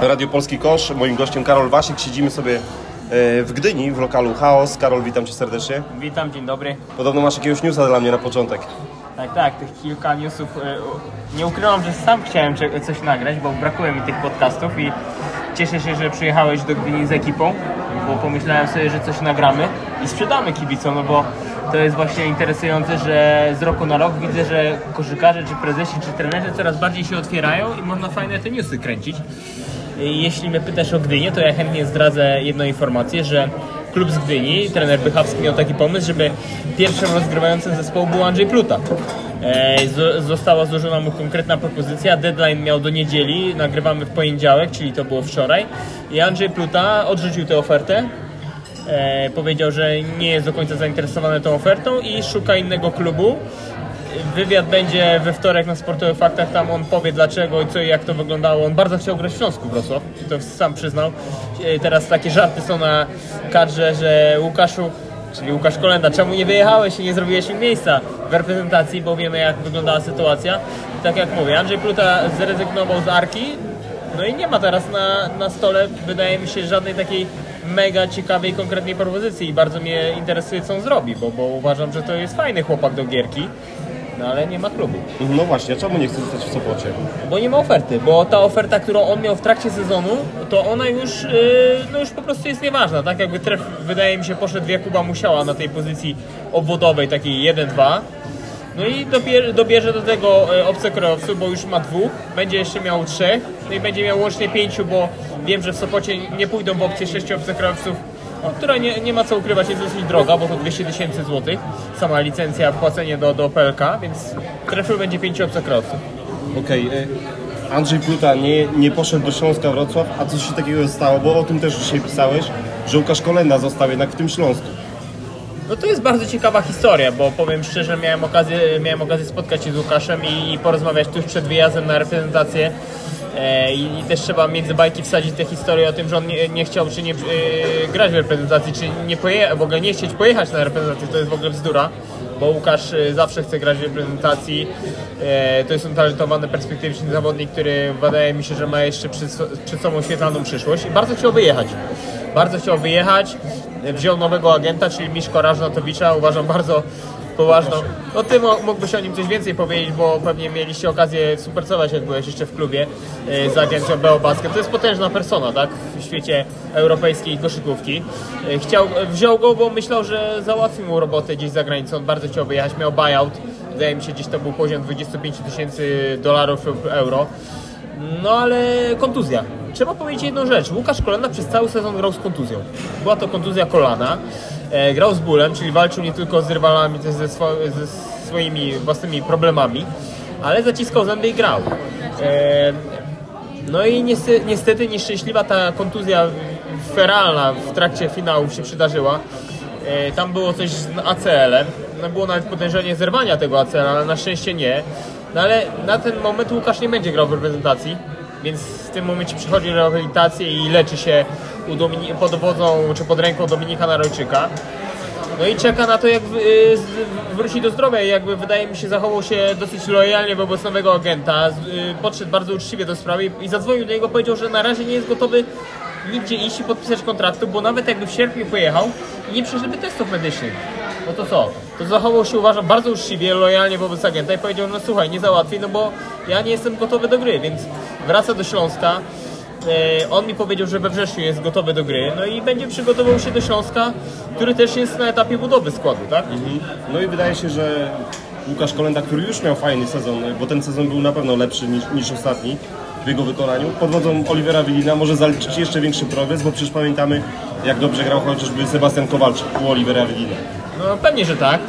Radio Polski Kosz. Moim gościem Karol Wasik. Siedzimy sobie e, w Gdyni, w lokalu Chaos. Karol, witam Cię serdecznie. Witam, dzień dobry. Podobno masz jakiegoś newsa dla mnie na początek. Tak, tak, tych kilka newsów. e, Nie ukrywam, że sam chciałem coś nagrać, bo brakuje mi tych podcastów i cieszę się, że przyjechałeś do Gdyni z ekipą, bo pomyślałem sobie, że coś nagramy i sprzedamy kibicom, no bo to jest właśnie interesujące, że z roku na rok widzę, że koszykarze, czy prezesi, czy trenerzy coraz bardziej się otwierają i można fajne te newsy kręcić. Jeśli mnie pytasz o Gdynię, to ja chętnie zdradzę jedną informację, że klub z Gdyni, trener Bychawski miał taki pomysł, żeby pierwszym rozgrywającym zespołu był Andrzej Pluta. E, Została złożona mu konkretna propozycja, deadline miał do niedzieli, nagrywamy w poniedziałek, czyli to było wczoraj i Andrzej Pluta odrzucił tę ofertę. E, powiedział, że nie jest do końca zainteresowany tą ofertą i szuka innego klubu. Wywiad będzie we wtorek na Sportowych Faktach, tam on powie dlaczego i co i jak to wyglądało. On bardzo chciał grać w Śląsku Wrocław, to sam przyznał. E, Teraz takie żarty są na kadrze, że Łukaszu, czyli Łukasz Kolenda, czemu nie wyjechałeś i nie zrobiłeś im miejsca w reprezentacji, bo wiemy jak wyglądała sytuacja. I tak jak mówię, Andrzej Pluta zrezygnował z Arki, no i nie ma teraz na, na stole, wydaje mi się, żadnej takiej mega ciekawej, konkretnej propozycji i bardzo mnie interesuje, co on zrobi, bo, bo uważam, że to jest fajny chłopak do gierki, no ale nie ma klubu. No właśnie, a czemu nie chcesz zostać w Sopocie? Bo nie ma oferty, bo ta oferta, którą on miał w trakcie sezonu, to ona już, yy, no już po prostu jest nieważna, tak? Jakby tref, wydaje mi się, poszedł Jakuba Musiała na tej pozycji obwodowej, takiej 1-2. No i dobierze, dobierze do tego e, obcokrajowców, bo już ma dwóch, będzie jeszcze miał trzech, no i będzie miał łącznie pięciu, bo wiem, że w Sopocie nie pójdą w opcję sześciu obcokrajowców, no, która nie, nie ma co ukrywać, jest dosyć droga, bo to 200 tysięcy złotych, sama licencja, wpłacenie do, do PLK, więc trefil będzie pięciu obcokrajowców. Okej, e, Andrzej Pluta nie, nie poszedł do Śląska Wrocław, a coś się takiego stało, bo o tym też dzisiaj pisałeś, że Łukasz Kolenda został jednak w tym Śląsku. No to jest bardzo ciekawa historia, bo powiem szczerze, miałem okazję, miałem okazję spotkać się z Łukaszem i, i porozmawiać tuż przed wyjazdem na reprezentację. E, i, I też trzeba między bajki wsadzić tę historię o tym, że on nie, nie chciał czy nie e, grać w reprezentacji, czy nie poje, w ogóle nie chcieć pojechać na reprezentację, to jest w ogóle bzdura, bo Łukasz e, zawsze chce grać w reprezentacji. E, to jest utalentowany, perspektywiczny zawodnik, który wydaje mi się, że ma jeszcze przed, przed sobą świetlaną przyszłość i bardzo chciał wyjechać. Bardzo chciał wyjechać, wziął nowego agenta, czyli Miszko Rażnatowicza, uważam bardzo poważną. No ty mógłbyś o nim coś więcej powiedzieć, bo pewnie mieliście okazję współpracować, jak byłeś jeszcze w klubie e, z agencją Beo Basket. To jest potężna persona, tak, w świecie europejskiej koszykówki. E, Chciał, wziął go, bo myślał, że załatwi mu robotę gdzieś za granicą. On bardzo chciał wyjechać, miał buyout. Wydaje mi się, gdzieś to był poziom 25 tysięcy dolarów lub euro. No ale kontuzja. Trzeba powiedzieć jedną rzecz. Łukasz Kolenda przez cały sezon grał z kontuzją. Była to kontuzja kolana. E, grał z bólem, czyli walczył nie tylko z rywalami, też ze, swo- ze swoimi własnymi problemami, ale zaciskał zęby i grał. E, no i niestety, niestety nieszczęśliwa ta kontuzja feralna w trakcie finałów się przydarzyła. E, Tam było coś z ACL-em. No było nawet podejrzenie zerwania tego ACL, ale na szczęście nie. No ale na ten moment Łukasz nie będzie grał w reprezentacji, więc w tym momencie przychodzi rehabilitację i leczy się u pod wodzą czy pod ręką Dominika Narojczyka. No i czeka na to, jak y, wróci do zdrowia jakby wydaje mi się zachował się dosyć lojalnie wobec nowego agenta. Y, Podszedł bardzo uczciwie do sprawy i zadzwonił do niego, powiedział, że na razie nie jest gotowy nigdzie iść i podpisać kontraktu, bo nawet jakby w sierpniu pojechał nie przeszedłby testów medycznych. No to co? To zachował się, uważam, bardzo uczciwie, lojalnie wobec agenta i powiedział, no słuchaj, nie załatwi, no bo ja nie jestem gotowy do gry, więc wraca do Śląska. E, On mi powiedział, że we wrześniu jest gotowy do gry, no i będzie przygotował się do Śląska, który też jest na etapie budowy składu, tak? No i wydaje się, że Łukasz Kolenda, który już miał fajny sezon, bo ten sezon był na pewno lepszy niż, niż ostatni w jego wykonaniu, pod wodzą Olivera Wilina może zaliczyć jeszcze większy progres, bo przecież pamiętamy, jak dobrze grał chociażby Sebastian Kowalczyk u Olivera Wilina. No pewnie, że tak.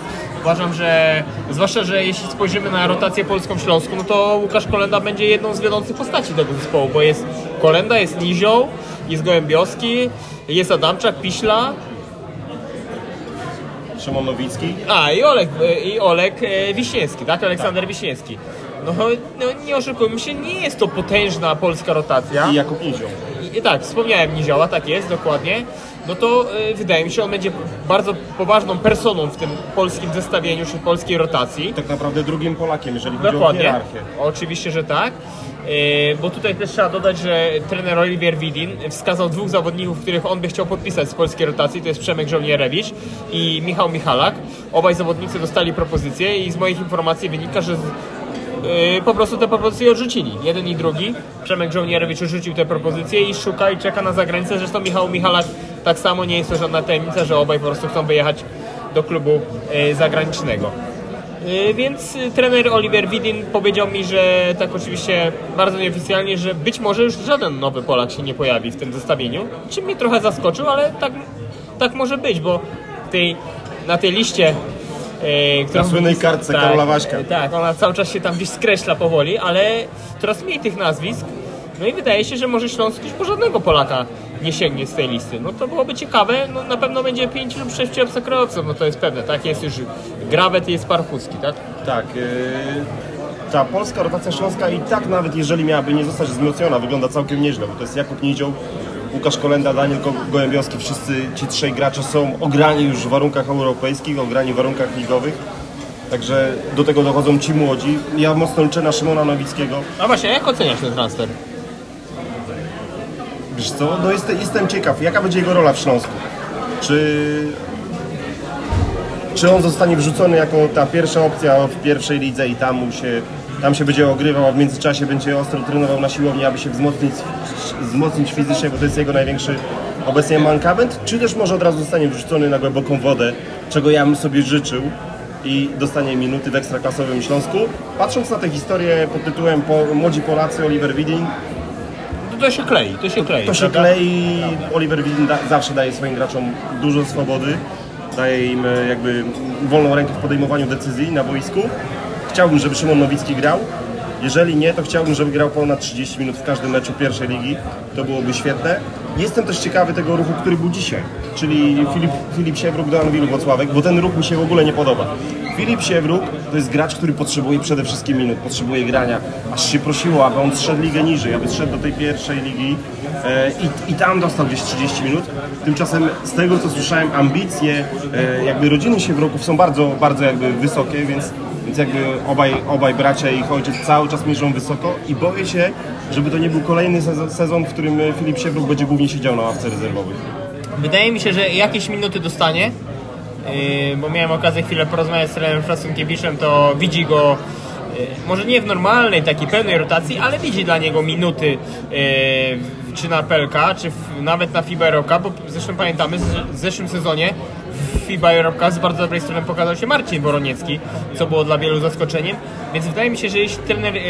Uważam, że zwłaszcza, że jeśli spojrzymy na rotację polską Śląsku, no to Łukasz Kolenda będzie jedną z wiodących postaci tego zespołu, bo jest Kolenda, jest Nizioł, jest Gołębioski, jest Adamczak, Piśla, Szymon Nowicki, a i Olek, i Olek e, Wiśniewski, tak? Aleksander Wiśniewski. No, no nie oszukujmy się, nie jest to potężna polska rotacja. i Jakub Nizioł. I, tak, wspomniałem Nizioła, tak jest, dokładnie. No to y, wydaje mi się, on będzie bardzo poważną personą w tym polskim zestawieniu czy polskiej rotacji. Tak naprawdę drugim Polakiem, jeżeli chodzi o Dokładnie. hierarchię. Oczywiście, że tak. Yy, Bo tutaj też trzeba dodać, że trener Olivier Widin wskazał dwóch zawodników, których on by chciał podpisać z polskiej rotacji. To jest Przemek Żołnierewicz i Michał Michalak. Obaj zawodnicy dostali propozycje i z moich informacji wynika, że po prostu te propozycje odrzucili. Jeden i drugi. Przemek Żołnierewicz odrzucił te propozycje i szuka i czeka na zagranicę. Zresztą Michał Michalak tak samo nie jest to żadna tajemnica, że obaj po prostu chcą wyjechać do klubu yy, zagranicznego. Y, Więc y, trener Oliver Widin powiedział mi, że tak oczywiście bardzo nieoficjalnie, że być może już żaden nowy Polak się nie pojawi w tym zestawieniu. Czym mnie trochę zaskoczył, ale tak, tak może być, bo tej, na tej liście. Którą- Na słynnej kartce Karola Waśka. y, Tak, ona cały czas się tam gdzieś skreśla powoli, ale coraz mniej tych nazwisk. No i wydaje się, że może Śląsk już po żadnego Polaka nie sięgnie z tej listy. No to byłoby ciekawe, no na pewno będzie 5 lub 6 obcokrajowców, no to jest pewne, tak? Jest już Grawet i jest Parchuski, tak? Tak. yy, Ta polska rotacja śląska i tak nawet jeżeli miałaby nie zostać wzmocniona, wygląda całkiem nieźle, bo to jest Jakub Nizioł, Łukasz Kolenda, Daniel Go- Gołębiowski, wszyscy ci trzej gracze są ograni już w warunkach europejskich, ograni w warunkach ligowych. Także do tego dochodzą ci młodzi. Ja mocno liczę na Szymona Nowickiego. A właśnie, jak oceniasz ten transfer? Wiesz co, no jestem, jestem ciekaw, jaka będzie jego rola w Śląsku. Czy, czy on zostanie wrzucony jako ta pierwsza opcja w pierwszej lidze i tam mu się, tam się będzie ogrywał, a w międzyczasie będzie ostro trenował na siłowni, aby się wzmocnić, wzmocnić fizycznie, bo to jest jego największy obecnie mankament, czy też może od razu zostanie wrzucony na głęboką wodę, czego ja bym sobie życzył i dostanie minuty w ekstraklasowym Śląsku. Patrząc na tę historię pod tytułem Młodzi Polacy, Oliver Widing, To, to się klei, to się klei. to się prawda? klei. Oliver Widin da, zawsze daje swoim graczom dużo swobody. Daje im e, jakby wolną rękę w podejmowaniu decyzji na boisku. Chciałbym, żeby Szymon Nowicki grał. Jeżeli nie, to chciałbym, żeby grał ponad 30 minut w każdym meczu pierwszej ligi. To byłoby świetne. Jestem też ciekawy tego ruchu, który był dzisiaj, czyli Filip, Filip Siewruk do Anwilu Włocławek, bo ten ruch mi się w ogóle nie podoba. Filip Siewruk to jest gracz, który potrzebuje przede wszystkim minut, potrzebuje grania. Aż się prosiło, aby on zszedł ligę niżej, aby zszedł do tej pierwszej ligi e, i, i tam dostał gdzieś 30 minut. Tymczasem z tego co słyszałem, ambicje e, jakby rodziny Siewruków są bardzo, bardzo jakby wysokie, więc więc jakby obaj, obaj bracia i ich ojciec cały czas mierzą wysoko i boję się, żeby to nie był kolejny sezon, w którym Filip Siewruk będzie głównie siedział na ławce rezerwowej. Wydaje mi się, że jakieś minuty dostanie, yy, bo miałem okazję chwilę porozmawiać z trenerem Frasunkiewicz,em to widzi go yy, może nie w normalnej, takiej pełnej rotacji, ale widzi dla niego minuty yy, czy na Pelka, czy nawet na FIBA Europa, bo zresztą pamiętamy, w zeszłym sezonie FIBA Europa z bardzo dobrej strony pokazał się Marcin Boroniecki, co było dla wielu zaskoczeniem, więc wydaje mi się, że jeśli trener yy,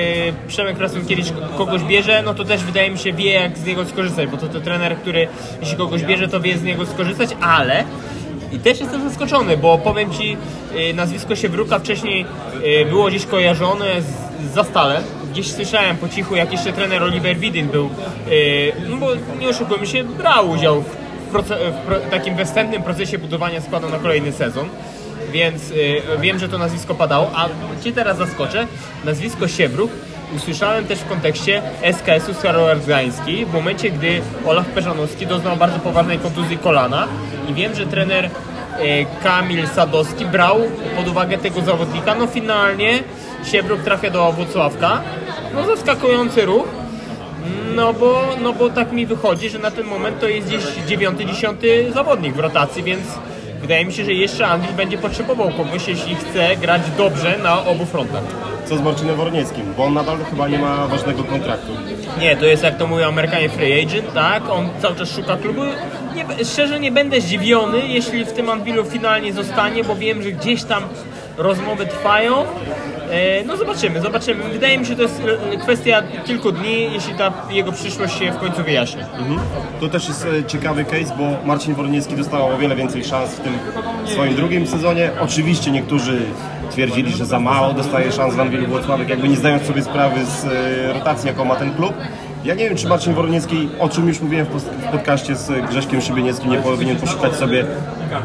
Przemek Krasunkiewicz kogoś bierze, no to też wydaje mi się wie jak z niego skorzystać, bo to, to trener, który jeśli kogoś bierze, to wie z niego skorzystać, ale i też jestem zaskoczony, bo powiem Ci, yy, nazwisko Siewruka wcześniej yy, było gdzieś kojarzone z, Zastalem. Gdzieś słyszałem po cichu, jak jeszcze trener Oliver Widin był, no bo nie oszukujmy się, brał udział w, w takim wstępnym procesie budowania składu na kolejny sezon. Więc y, wiem, że to nazwisko padało, a Cię teraz zaskoczę. Nazwisko Siewruk usłyszałem też w kontekście SKS-u Starower Gdański w momencie, gdy Olaf Peżanowski doznał bardzo poważnej kontuzji kolana i wiem, że trener y, Kamil Sadowski brał pod uwagę tego zawodnika. No finalnie Siewruk trafia do Włocławka. No zaskakujący ruch. No bo, no bo tak mi wychodzi, że na ten moment to jest gdzieś dziewiąty, dziesiąty zawodnik w rotacji, więc wydaje mi się, że jeszcze Anwil będzie potrzebował kogoś, jeśli chce grać dobrze na obu frontach. Co z Marcinem Wornieckim? Bo on nadal chyba nie ma ważnego kontraktu. Nie, to jest jak to mówią Amerykanie free agent, tak? On cały czas szuka klubu. Nie, szczerze nie będę zdziwiony, jeśli w tym Anwilu finalnie zostanie, bo wiem, że gdzieś tam rozmowy trwają. E, No zobaczymy, zobaczymy. Wydaje mi się, to jest e, kwestia kilku dni, jeśli ta jego przyszłość się w końcu wyjaśni. Mhm. To też jest e, ciekawy case, bo Marcin Worniecki dostał o wiele więcej szans w tym swoim drugim sezonie. Oczywiście niektórzy twierdzili, że za mało dostaje szans w Anwilu Włocławek, jakby nie zdając sobie sprawy z rotacji, jaką ma ten klub. Ja nie wiem, czy Marcin Woroniecki, o czym już mówiłem w podcaście z Grześkiem Szybienieckim, nie powinien poszukać sobie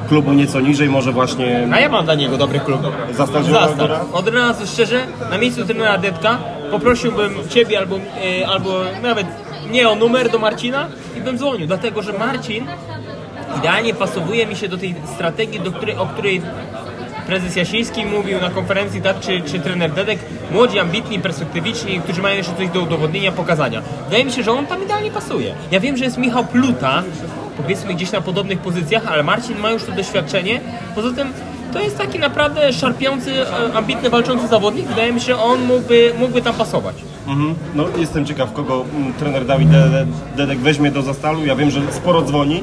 klubu nieco niżej, może właśnie A ja mam dla niego dobry klub. Zastaw Zastaw. Od razu szczerze, na miejscu trenera Detka poprosiłbym Ciebie albo, e, albo nawet nie o numer do Marcina i bym dzwonił, dlatego że Marcin idealnie pasowuje mi się do tej strategii, do której, o której prezes Jasiński mówił na konferencji, tak, czy, czy trener Dedek, młodzi, ambitni, perspektywiczni, którzy mają jeszcze coś do udowodnienia, pokazania. Wydaje mi się, że on tam idealnie pasuje. Ja wiem, że jest Michał Pluta, powiedzmy gdzieś na podobnych pozycjach, ale Marcin ma już to doświadczenie. Poza tym to jest taki naprawdę szarpiący, e, ambitny, walczący zawodnik. Wydaje mi się, że on mógłby, mógłby tam pasować. Mhm. No jestem ciekaw, kogo mm, trener Dawid Dede- Dedek weźmie do zastalu. Ja wiem, że sporo dzwoni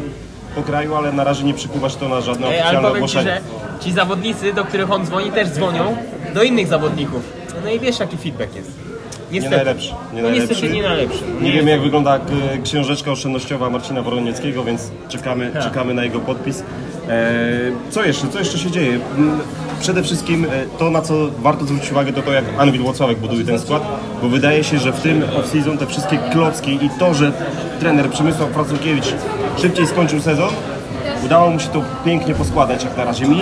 po kraju, ale na razie nie przykuwa się to na żadne Ej, ale oficjalne powiem Ci, ogłoszenie. że ci zawodnicy, do których on dzwoni, też dzwonią do innych zawodników. No i wiesz, jaki feedback jest. Niestety. najlepszy, nie no najlepszy. niestety nie najlepszy. Nie wiemy jak wygląda e, książeczka oszczędnościowa Marcina Woronieckiego, więc czekamy, Tak. czekamy na jego podpis. E, co jeszcze? Co jeszcze się dzieje? Mm, Przede wszystkim e, to, na co warto zwrócić uwagę, to to jak Anwil Łocławek buduje ten skład, bo wydaje się, że w tym off-season te wszystkie klocki i to, że trener Przemysław Frasunkiewicz szybciej skończył sezon, udało mu się to pięknie poskładać jak na razie. Mi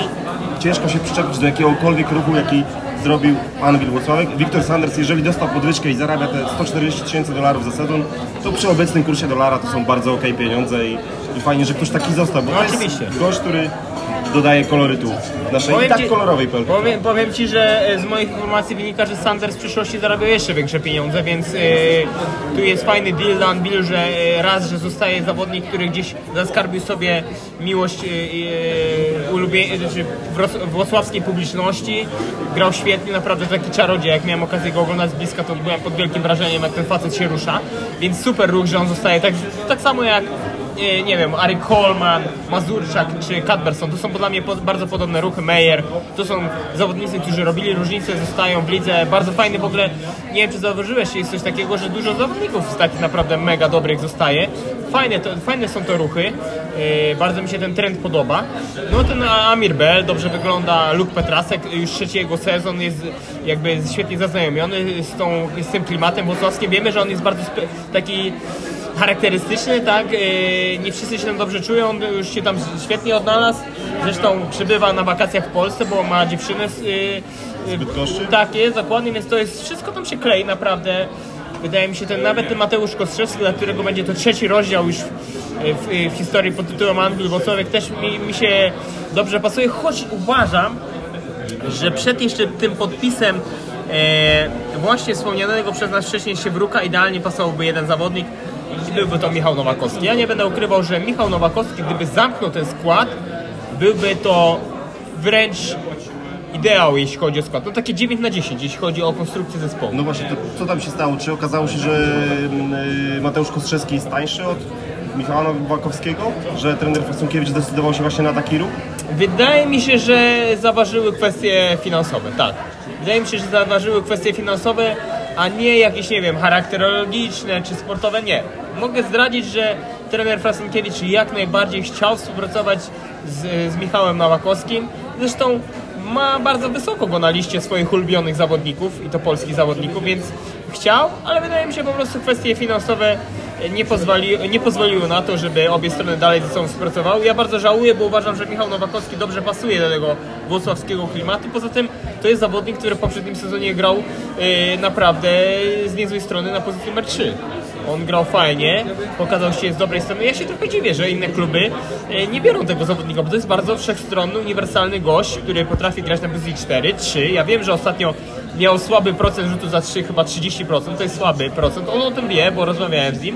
ciężko się przyczepić do jakiegokolwiek ruchu, jaki zrobił Anwil Włocławek. Wiktor Sanders, jeżeli dostał podwyżkę i zarabia te 140 tysięcy dolarów za sezon, to przy obecnym kursie dolara to są bardzo okej pieniądze i, i fajnie, że ktoś taki został, bo No to jest oczywiście. gość, który dodaje kolorytu w naszej i tak ci- kolorowej pelki. powiem, powiem Ci, że e, z moich informacji wynika, że Sanders w przyszłości zarabiał jeszcze większe pieniądze, więc e, tu jest fajny deal dla Anbilu, że e, raz, że zostaje zawodnik, który gdzieś zaskarbił sobie miłość e, ulubie, znaczy włocławskiej publiczności, grał świetnie, naprawdę taki czarodziej, jak miałem okazję go oglądać z bliska, to byłem pod wielkim wrażeniem, jak ten facet się rusza, więc super ruch, że on zostaje tak, tak samo jak nie, nie wiem, Arik Holman, Mazurczak czy Cadberson, to są dla mnie bardzo podobne ruchy, Meyer, to są zawodnicy, którzy robili różnicę, zostają w lidze, bardzo fajny w ogóle, nie wiem czy zauważyłeś, jest coś takiego, że dużo zawodników takich naprawdę mega dobrych zostaje, fajne, to, fajne są to ruchy, yy, bardzo mi się ten trend podoba, no ten Amir Bell dobrze wygląda, Luke Petrasek, już trzeci jego sezon jest jakby świetnie zaznajomiony z, tą, z tym klimatem włocławskim, wiemy, że on jest bardzo taki charakterystyczny, tak? Yy, Nie wszyscy się tam dobrze czują, już się tam świetnie odnalazł. Zresztą przybywa na wakacjach w Polsce, bo ma dziewczynę z, yy, yy, Bydgoszczy? Tak jest, dokładnie, więc to jest wszystko tam się klei naprawdę. Wydaje mi się, ten nawet ten Mateusz Kostrzewski, dla którego będzie to trzeci rozdział już w, w, w historii pod tytułem Anwil Włocławek też mi, mi się dobrze pasuje, choć uważam, że przed jeszcze tym podpisem e, właśnie wspomnianego przez nas wcześniej Siewruka idealnie pasowałby jeden zawodnik byłby to Michał Nowakowski. Ja nie będę ukrywał, że Michał Nowakowski, gdyby zamknął ten skład, byłby to wręcz ideał, jeśli chodzi o skład. No takie 9 na 10, jeśli chodzi o konstrukcję zespołu. No właśnie, to co tam się stało? Czy okazało się, że mm, Mateusz Kostrzewski jest tańszy od Michała Nowakowskiego? Że trener Fasunkiewicz zdecydował się właśnie na taki ruch? Wydaje mi się, że zaważyły kwestie finansowe, tak. Wydaje mi się, że zaważyły kwestie finansowe, a nie jakieś, nie wiem, charakterologiczne czy sportowe, nie. Mogę zdradzić, że trener Frasenkiewicz jak najbardziej chciał współpracować z, z Michałem Nowakowskim. Zresztą ma bardzo wysoko go na liście swoich ulubionych zawodników i to polskich zawodników, więc chciał, ale wydaje mi się po prostu kwestie finansowe nie, pozwoli, nie pozwoliły na to, żeby obie strony dalej ze sobą współpracowały. Ja bardzo żałuję, bo uważam, że Michał Nowakowski dobrze pasuje do tego włocławskiego klimatu. Poza tym to jest zawodnik, który w poprzednim sezonie grał e, naprawdę z niezłej strony na pozycji numer 3. On grał fajnie, pokazał się z dobrej strony. Ja się trochę dziwię, że inne kluby e, nie biorą tego zawodnika, bo to jest bardzo wszechstronny, uniwersalny gość, który potrafi grać na pozycji 4, 3. Ja wiem, że ostatnio miał słaby procent rzutu za 3, chyba 30%, to jest słaby procent. On o tym wie, bo rozmawiałem z nim.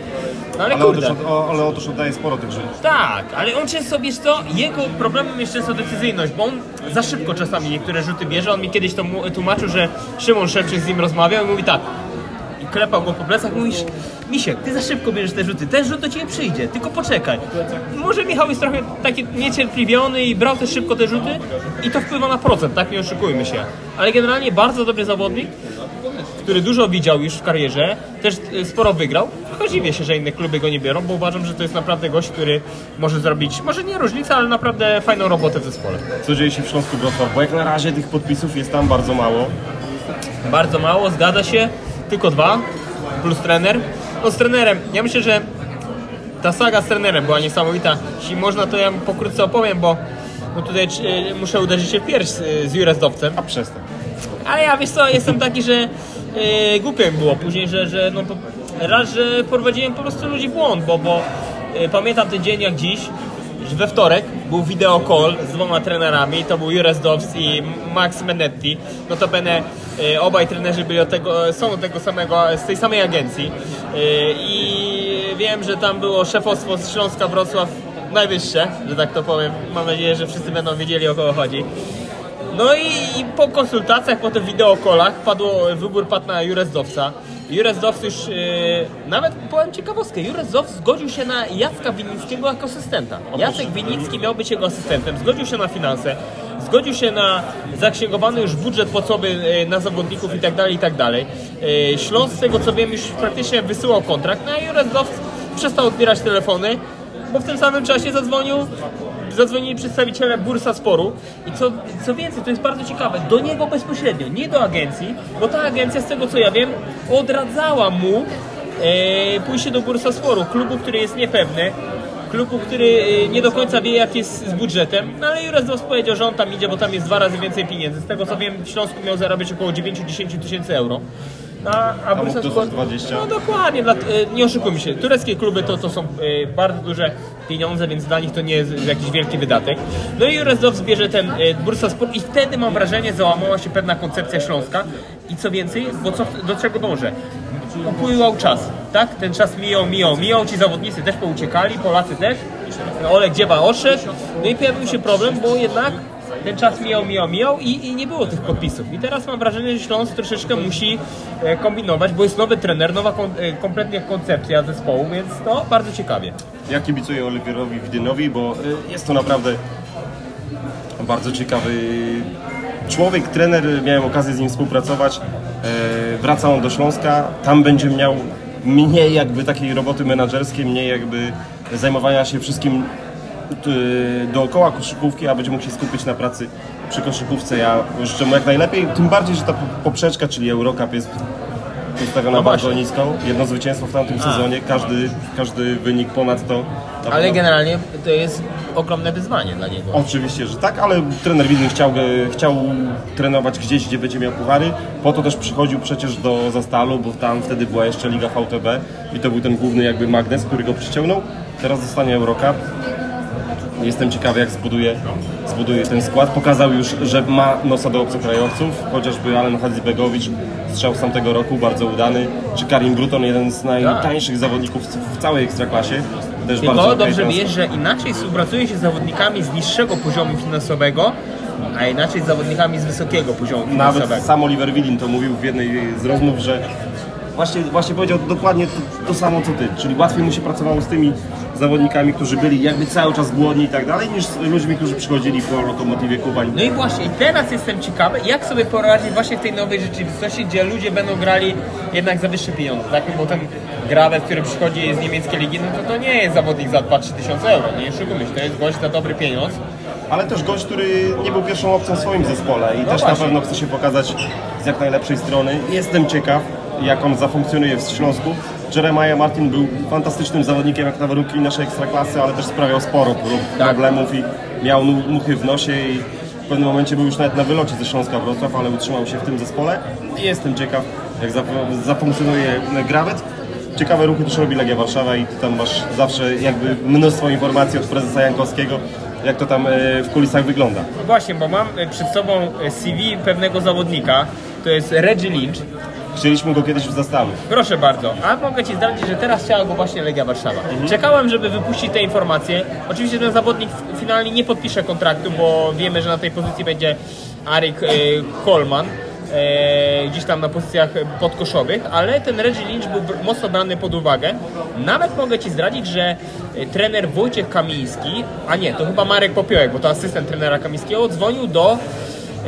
No ale, Ale kurde. otóż, o, ale otóż oddaje sporo tych rzutów. Tak, ale on często, wiesz co, jego problemem jest często decyzyjność, bo on za szybko czasami niektóre rzuty bierze. On mi kiedyś to tłumaczył, że Szymon Szewczyk z nim rozmawiał i mówi tak, klepał go po plecach, mówisz, Misiek, ty za szybko bierzesz te rzuty, ten rzut do ciebie przyjdzie, tylko poczekaj. Może Michał jest trochę taki niecierpliwiony i brał też szybko te rzuty i to wpływa na procent, tak, nie oszukujmy się. Ale generalnie bardzo dobry zawodnik, który dużo widział już w karierze, też e, sporo wygrał. Trochę dziwię się, że inne kluby go nie biorą, bo uważam, że to jest naprawdę gość, który może zrobić, może nie różnicę, ale naprawdę fajną robotę w zespole. Co dzieje się w Śląsku Wrocław? Bo jak na razie tych podpisów jest tam bardzo mało. Bardzo mało, zgadza się, tylko dwa, plus trener. No z trenerem, ja myślę, że ta saga z trenerem była niesamowita. Jeśli można, to ja pokrótce opowiem, bo, bo tutaj e, muszę uderzyć się w pierś z, z Jurezdowcem. A przestań. Ale ja wiesz co, jestem taki, że e, głupio mi było później, że, że no, raz, że prowadziłem po prostu ludzi w błąd, bo, bo e, pamiętam ten dzień jak dziś, że we wtorek był video call z dwoma trenerami, to był Jures Dows i Max Menetti. Notabene e, obaj trenerzy byli od tego, są od tego samego, z tej samej agencji. E, I wiem, że tam było szefostwo z Śląska Wrocław najwyższe, że tak to powiem. Mam nadzieję, że wszyscy będą wiedzieli o kogo chodzi. No i, i po konsultacjach, po tych wideokolach padło, wybór padł na Jurezdowca. Jurezdowc już, yy, nawet powiem ciekawostkę, Jurezdow zgodził się na Jacka Winickiego jako asystenta. Jacek Winicki miał być jego asystentem, zgodził się na finanse, zgodził się na zaksięgowany już budżet płacowy yy, na zawodników i dalej, i tak dalej. Yy, Śląsk, z tego co wiem, już praktycznie wysyłał kontrakt, no a Jurezdowc przestał odbierać telefony, bo w tym samym czasie zadzwonił zadzwonili przedstawiciele Bursa Sporu i co, co więcej, to jest bardzo ciekawe, do niego bezpośrednio, nie do agencji, bo ta agencja, z tego co ja wiem, odradzała mu e, pójście do Bursa Sporu, klubu, który jest niepewny, klubu, który e, nie do końca wie jak jest z budżetem, no ale Jurek Zos powiedział, że on tam idzie, bo tam jest dwa razy więcej pieniędzy. Z tego co wiem, w Śląsku miał zarabiać około 9-10 tysięcy euro. A, a mógł Bursa Sport- 20. No dokładnie, e, nie oszukujmy się, tureckie kluby to, to są e, bardzo duże pieniądze, więc dla nich to nie jest jakiś wielki wydatek. No i Jurezdowc zbierze ten e, Bursa Sport i wtedy mam wrażenie załamała się pewna koncepcja śląska i co więcej, bo co, do czego dążę? Upływał czas, tak? Ten czas mijał, mijał, mijał, ci zawodnicy też pouciekali, Polacy też, Olek Dziewa odszedł, no i pojawił się problem, bo jednak ten czas mijał, mijał, mijał i, i nie było tych podpisów. I teraz mam wrażenie, że Śląsk troszeczkę musi e, kombinować, bo jest nowy trener, nowa kon, e, kompletnie koncepcja zespołu, więc to bardzo ciekawie. Ja kibicuję Oliwierowi Widynowi, bo y, jest to naprawdę bardzo ciekawy człowiek, trener. Miałem okazję z nim współpracować. E, Wraca on do Śląska. Tam będzie miał mniej jakby takiej roboty menedżerskiej, mniej jakby zajmowania się wszystkim dookoła koszykówki, a będzie mógł się skupić na pracy przy koszykówce. Ja życzę mu jak najlepiej, tym bardziej, że ta poprzeczka, czyli Eurocup jest ustawiona No bardzo nisko. Jedno zwycięstwo w tamtym sezonie, każdy, każdy wynik ponad to. Ale pewno- generalnie to jest ogromne wyzwanie dla niego. Oczywiście, że tak, ale trener Widny chciał, chciał trenować gdzieś, gdzie będzie miał puchary. Po to też przychodził przecież do Zastalu, bo tam wtedy była jeszcze Liga VTB i to był ten główny jakby magnes, który go przyciągnął. Teraz zostanie Eurocup. Jestem ciekawy, jak zbuduje, zbuduje ten skład. Pokazał już, że ma nosa do obcokrajowców, chociażby Alen Hadzibegowicz, strzał z tamtego roku, bardzo udany, czy Karim Bruton, jeden z najtańszych zawodników w całej Ekstraklasie. Też Tylko bardzo dobrze okej wiesz, że inaczej współpracuje się z zawodnikami z niższego poziomu finansowego, a inaczej z zawodnikami z wysokiego poziomu finansowego. Nawet sam Oliver Willin to mówił w jednej z rozmów, że właśnie, właśnie powiedział dokładnie to, to samo co ty, czyli łatwiej mu się pracowało z tymi zawodnikami, którzy byli jakby cały czas głodni i tak dalej, niż z ludźmi, którzy przychodzili po lokomotywie Kubań. No i właśnie, i teraz jestem ciekawy, jak sobie poradzić właśnie w tej nowej rzeczywistości, gdzie ludzie będą grali jednak za wyższe pieniądze, tak? Bo ten grawec, który przychodzi z niemieckiej ligi, no to to nie jest zawodnik za 2-3 tysiące euro, nie oszukujmy się, to jest gość za dobry pieniądz. Ale też gość, który nie był pierwszą opcją w swoim zespole i też na właśnie. pewno chce się pokazać z jak najlepszej strony. Jestem ciekaw, jak on zafunkcjonuje w Śląsku. Jeremiah Martin był fantastycznym zawodnikiem jak na warunki naszej ekstraklasy, ale też sprawiał sporo Tak. problemów i miał muchy w nosie i w pewnym momencie był już nawet na wylocie ze Śląska Wrocław, ale utrzymał się w tym zespole. I jestem ciekaw, jak zaf- zafunkcjonuje Grawet. Ciekawe ruchy też robi Legia Warszawa i tam masz zawsze jakby mnóstwo informacji od prezesa Jankowskiego, jak to tam e, w kulisach wygląda. No właśnie, bo mam e, przed sobą e, CV pewnego zawodnika, to jest Reggie Lynch, Chcieliśmy go kiedyś w zastawie. Proszę bardzo, a mogę Ci zdradzić, że teraz chciała go właśnie Legia Warszawa. Czekałem, żeby wypuścić te informacje. Oczywiście ten zawodnik finalnie nie podpisze kontraktu, bo wiemy, że na tej pozycji będzie Arik e, Holman. E, gdzieś tam na pozycjach podkoszowych, ale ten Reggie Lynch był mocno brany pod uwagę. Nawet mogę Ci zdradzić, że e, trener Wojciech Kamiński, a nie, to chyba Marek Popiołek, bo to asystent trenera Kamińskiego, dzwonił do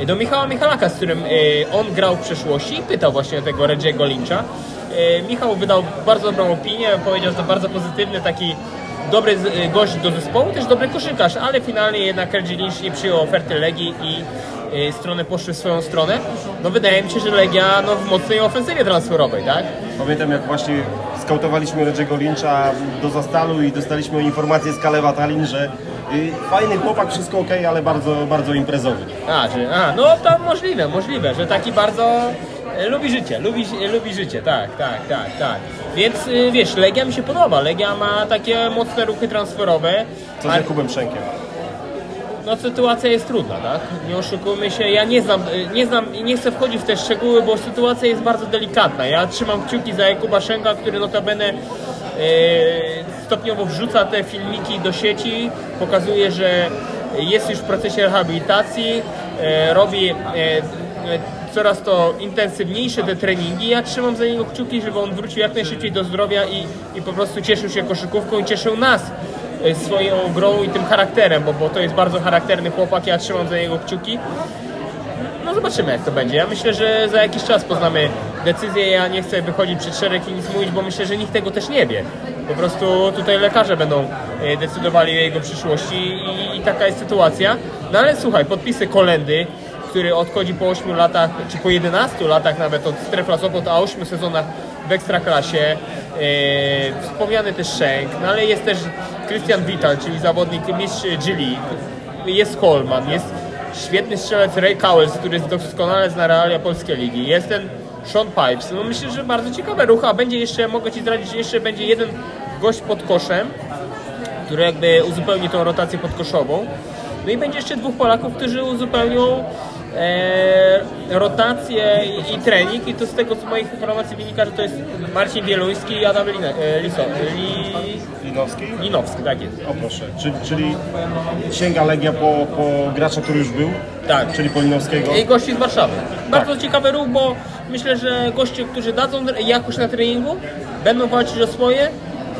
do Michała Michalaka, z którym e, on grał w przeszłości i pytał właśnie tego Reggie'ego Lyncha. E, Michał wydał bardzo dobrą opinię, powiedział, że to bardzo pozytywny taki dobry e, gość do zespołu, też dobry koszykarz, ale finalnie jednak Reggie Lynch nie przyjął oferty Legii i e, strony poszły w swoją stronę. No wydaje mi się, że Legia no, w mocnej ofensywie transferowej, tak? Pamiętam jak właśnie skautowaliśmy Reggie'ego Lyncha do Zastalu i dostaliśmy informację z Kalewa Tallinn, że fajny chłopak, wszystko ok, ale bardzo, bardzo imprezowy. A, że, a, no to możliwe, możliwe, że taki bardzo E, Lubi życie, lubi, lubi życie, tak, tak, tak, tak. Więc y, wiesz, Legia mi się podoba. Legia ma takie mocne ruchy transferowe. Co z Jakubem Szenkiem? no sytuacja jest trudna, tak? Nie oszukujmy się, ja nie znam, nie znam i nie chcę wchodzić w te szczegóły, bo sytuacja jest bardzo delikatna. Ja trzymam kciuki za Jakuba Szenka, który notabene e, stopniowo wrzuca te filmiki do sieci, pokazuje, że jest już w procesie rehabilitacji, e, robi e, e, coraz to intensywniejsze te treningi. Ja trzymam za niego kciuki, żeby on wrócił jak najszybciej do zdrowia i, i po prostu cieszył się koszykówką i cieszył nas e, swoją grą i tym charakterem, bo, bo to jest bardzo charakterny chłopak, ja trzymam za niego kciuki. No zobaczymy jak to będzie. Ja myślę, że za jakiś czas poznamy decyzję. Ja nie chcę wychodzić przed szereg i nic mówić, bo myślę, że nikt tego też nie wie. Po prostu tutaj lekarze będą e, decydowali o jego przyszłości i, i taka jest sytuacja. No ale słuchaj, podpisy Kolendy, który odchodzi po 8 latach, czy po 11 latach nawet od Strefla Sopot, a 8 sezonach w Ekstraklasie. E, wspomniany też Schenk, no ale jest też Christian Vital, czyli zawodnik mistrz Gili. Jest Holman, jest świetny strzelec Ray Cowles, który doskonale zna realia polskiej ligi. Jest ten Sean Pipes. No myślę, że bardzo ciekawe ruchy, a będzie jeszcze, mogę Ci zdradzić, jeszcze będzie jeden gość pod koszem, który jakby uzupełni tą rotację podkoszową. No i będzie jeszcze dwóch Polaków, którzy uzupełnią e, rotację i, i trening i to z tego z moich informacji wynika, że to jest Marcin Wieluński i Adam Line, e, Liso, Li, Linowski? Linowski, tak jest. O proszę, czyli, czyli sięga Legia po, po gracza, który już był? Tak. Czyli po Linowskiego? i gości z Warszawy. Bardzo ciekawy ruch, bo myślę, że goście, którzy dadzą jakość na treningu, będą walczyć o swoje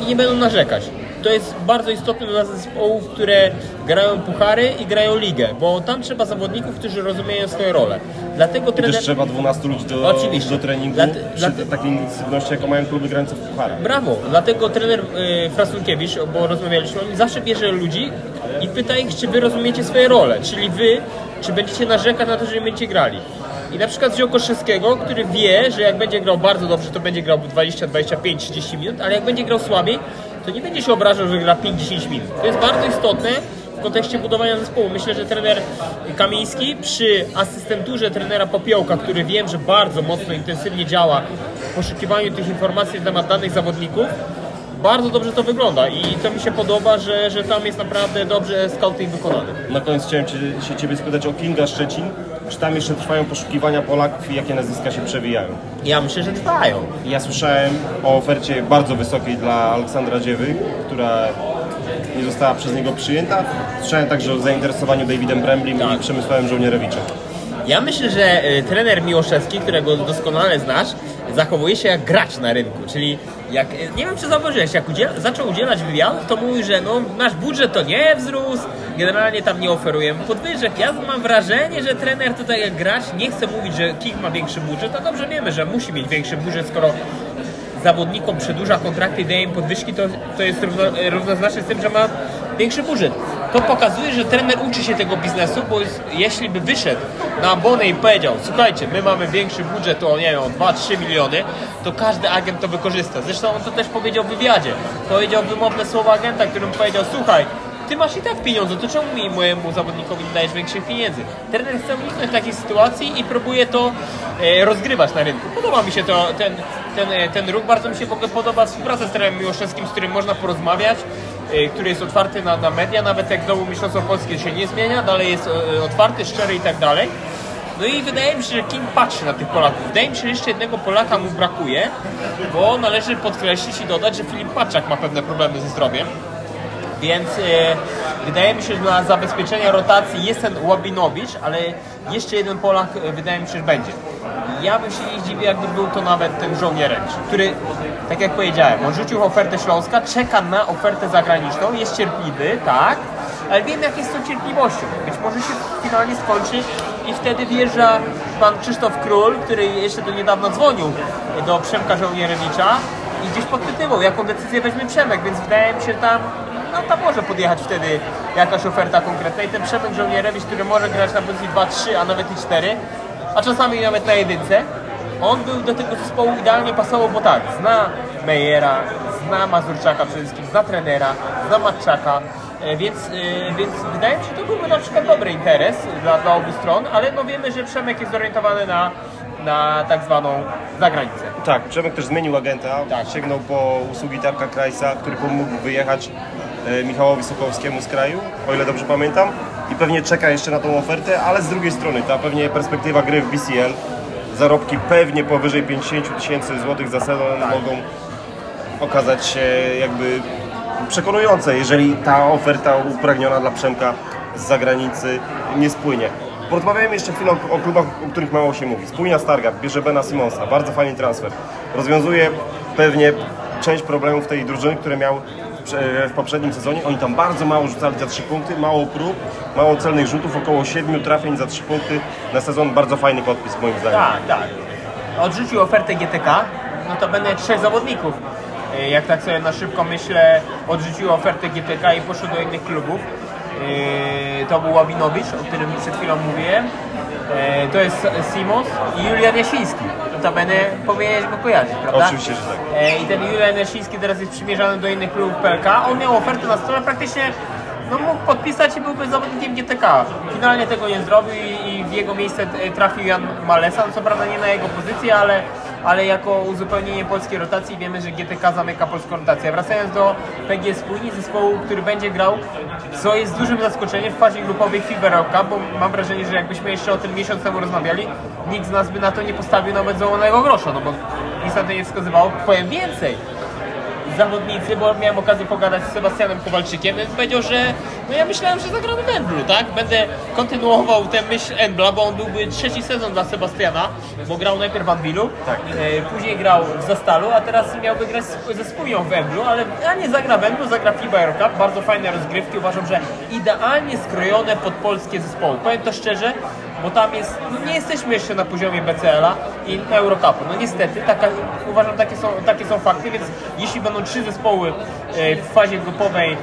i nie będą narzekać. To jest bardzo istotne dla zespołów, które grają puchary i grają ligę, bo tam trzeba zawodników, którzy rozumieją swoje role. Dlatego trener... też trzeba 12 ludzi do, Oczywiście. do treningu Dlate- przy dlate- takiej intensywności, jaką mają kluby grające w pucharach. Brawo, dlatego trener y, Frasunkiewicz, bo rozmawialiśmy, on zawsze bierze ludzi i pyta ich, czy wy rozumiecie swoje role, czyli wy, czy będziecie narzekać na to, że nie będziecie grali. I na przykład wziął Koszewskiego, który wie, że jak będzie grał bardzo dobrze, to będzie grał 20, 25, 30 minut, ale jak będzie grał słabiej, to nie będzie się obrażał, że gra 5-10 minut. To jest bardzo istotne w kontekście budowania zespołu. Myślę, że trener Kamiński przy asystenturze trenera Popiołka, który wiem, że bardzo mocno, intensywnie działa w poszukiwaniu tych informacji na temat danych zawodników, bardzo dobrze to wygląda i to mi się podoba, że, że tam jest naprawdę dobrze scouting wykonany. Na koniec chciałem się Ciebie spytać o Kinga Szczecin. Czy tam jeszcze trwają poszukiwania Polaków i jakie nazwiska się przewijają? Ja myślę, że trwają. Ja słyszałem o ofercie bardzo wysokiej dla Aleksandra Dziewy, która nie została przez niego przyjęta. Słyszałem także o zainteresowaniu Davidem Bremblim Tak. i Przemysławem Żołnierewiczem. Ja myślę, że y, trener Miłoszewski, którego doskonale znasz, zachowuje się jak gracz na rynku, czyli jak, y, nie wiem czy zauważyłeś, jak udziel, zaczął udzielać wywiadów, to mówił, że no, nasz budżet to nie wzrósł, generalnie tam nie oferujemy podwyżek. Ja mam wrażenie, że trener tutaj jak gracz nie chce mówić, że King ma większy budżet, a dobrze wiemy, że musi mieć większy budżet, skoro zawodnikom przedłuża kontrakty i daje im podwyżki, to, to jest równo, równoznaczne z tym, że ma większy budżet. To pokazuje, że trener uczy się tego biznesu, bo jeśli by wyszedł na abonę i powiedział, słuchajcie, my mamy większy budżet o, nie wiem, o 2-3 miliony, to każdy agent to wykorzysta. Zresztą on to też powiedział w wywiadzie. Powiedział wymowne słowa agenta, którym powiedział, słuchaj, ty masz i tak pieniądze, to czemu mi mojemu zawodnikowi nie dajesz większych pieniędzy? Trener chce uniknąć takiej sytuacji i próbuje to e, rozgrywać na rynku. Podoba mi się to, ten, ten, e, ten ruch, bardzo mi się w ogóle podoba współpraca z trenerem Miłoszewskim, z którym można porozmawiać, który jest otwarty na, na media, nawet jak znowu Mistrzostwo Polskie się nie zmienia, dalej jest e, otwarty, szczery i tak dalej. No i wydaje mi się, że Kim patrzy na tych Polaków. Wydaje mi się, że jeszcze jednego Polaka mu brakuje, bo należy podkreślić i dodać, że Filip Paczak ma pewne problemy ze zdrowiem. Więc e, wydaje mi się, że dla zabezpieczenia rotacji jest ten Łabinowicz, ale jeszcze jeden Polak e, wydaje mi się, że będzie. Ja bym się nie zdziwił, jakby był to nawet ten żołnieręcz, który, tak jak powiedziałem, on rzucił ofertę Śląska, czeka na ofertę zagraniczną, jest cierpliwy, tak, ale wiem jak jest tą cierpliwością. Być może się finalnie skończy i wtedy wjeżdża pan Krzysztof Król, który jeszcze do niedawna dzwonił do Przemka Żołnierewicza i gdzieś podpytywał, jaką decyzję weźmie Przemek, więc wydaje mi się, tam no tam może podjechać wtedy jakaś oferta konkretna i ten Przemek Żołnierewicz, który może grać na pozycji 2-3, a nawet i 4, a czasami nawet na jedynce, on był do tego zespołu idealnie pasował, bo tak, zna Mejera, zna Mazurczaka przede wszystkim, zna trenera, zna Matczaka, e, więc, e, więc wydaje mi się, że to byłby na przykład dobry interes dla, dla obu stron, ale no wiemy, że Przemek jest zorientowany na na tak zwaną zagranicę. Tak, Przemek też zmienił agenta, Tak. sięgnął po usługi Darka Krajsa, który pomógł wyjechać e, Michałowi Sokołowskiemu z kraju, o ile dobrze pamiętam. I pewnie czeka jeszcze na tą ofertę, ale z drugiej strony ta pewnie perspektywa gry w BCL, zarobki pewnie powyżej 50 tysięcy złotych za sezon mogą okazać się jakby przekonujące, jeżeli ta oferta upragniona dla Przemka z zagranicy nie spłynie. Porozmawiajmy jeszcze chwilę o, o klubach, o których mało się mówi. Spójnia Stargard bierze Bena Simonsa, bardzo fajny transfer. Rozwiązuje pewnie część problemów tej drużyny, które miał w prze- w poprzednim sezonie. Oni tam bardzo mało rzucali za 3 punkty, mało prób, mało celnych rzutów, około 7 trafień za 3 punkty na sezon. Bardzo fajny podpis moim zdaniem. Tak, tak. Odrzucił ofertę GTK, no to będę trzech zawodników. E, Jak tak sobie na szybko myślę, odrzucił ofertę GTK i poszedł do innych klubów. E, To był Łabinowicz, o którym przed chwilą mówiłem. E, To jest Simons i Julian Jasiński. Notabene powinieneś go kojarzyć, prawda? Oczywiście, że tak. E, I ten Julian Jasiński teraz jest przymierzany do innych klubów PLK. On miał ofertę na stole praktycznie no, mógł podpisać i byłby zawodnikiem GTK. Finalnie tego nie zrobił i, i w jego miejsce trafił Jan Malesa. Co prawda nie na jego pozycję, ale, ale jako uzupełnienie polskiej rotacji wiemy, że GTK zamyka polską rotację. Wracając do PG Spójni, zespołu, który będzie grał, co jest dużym zaskoczeniem w fazie grupowej FIBA bo mam wrażenie, że jakbyśmy jeszcze o tym miesiąc temu rozmawiali, nikt z nas by na to nie postawił nawet załamanego grosza, no bo nic na to nie wskazywało. Powiem więcej, zawodnicy, bo miałem okazję pogadać z Sebastianem Kowalczykiem, więc powiedział, że no ja myślałem, że zagramy w Emblu, tak? Będę kontynuował tę myśl Embla, bo on byłby trzeci sezon dla Sebastiana, bo grał najpierw w Anwilu, Tak. e, później grał w Zastalu, a teraz miałby grać ze Spójnią w Emblu, ale a nie zagra w Emblu, zagra FIBA Euro Cup, bardzo fajne rozgrywki, uważam, że idealnie skrojone pod polskie zespoły. Powiem to szczerze, bo tam jest, no nie jesteśmy jeszcze na poziomie BCL-a i Eurocupu. No niestety, taka, uważam, takie są, takie są fakty, więc jeśli będą trzy zespoły e, w fazie grupowej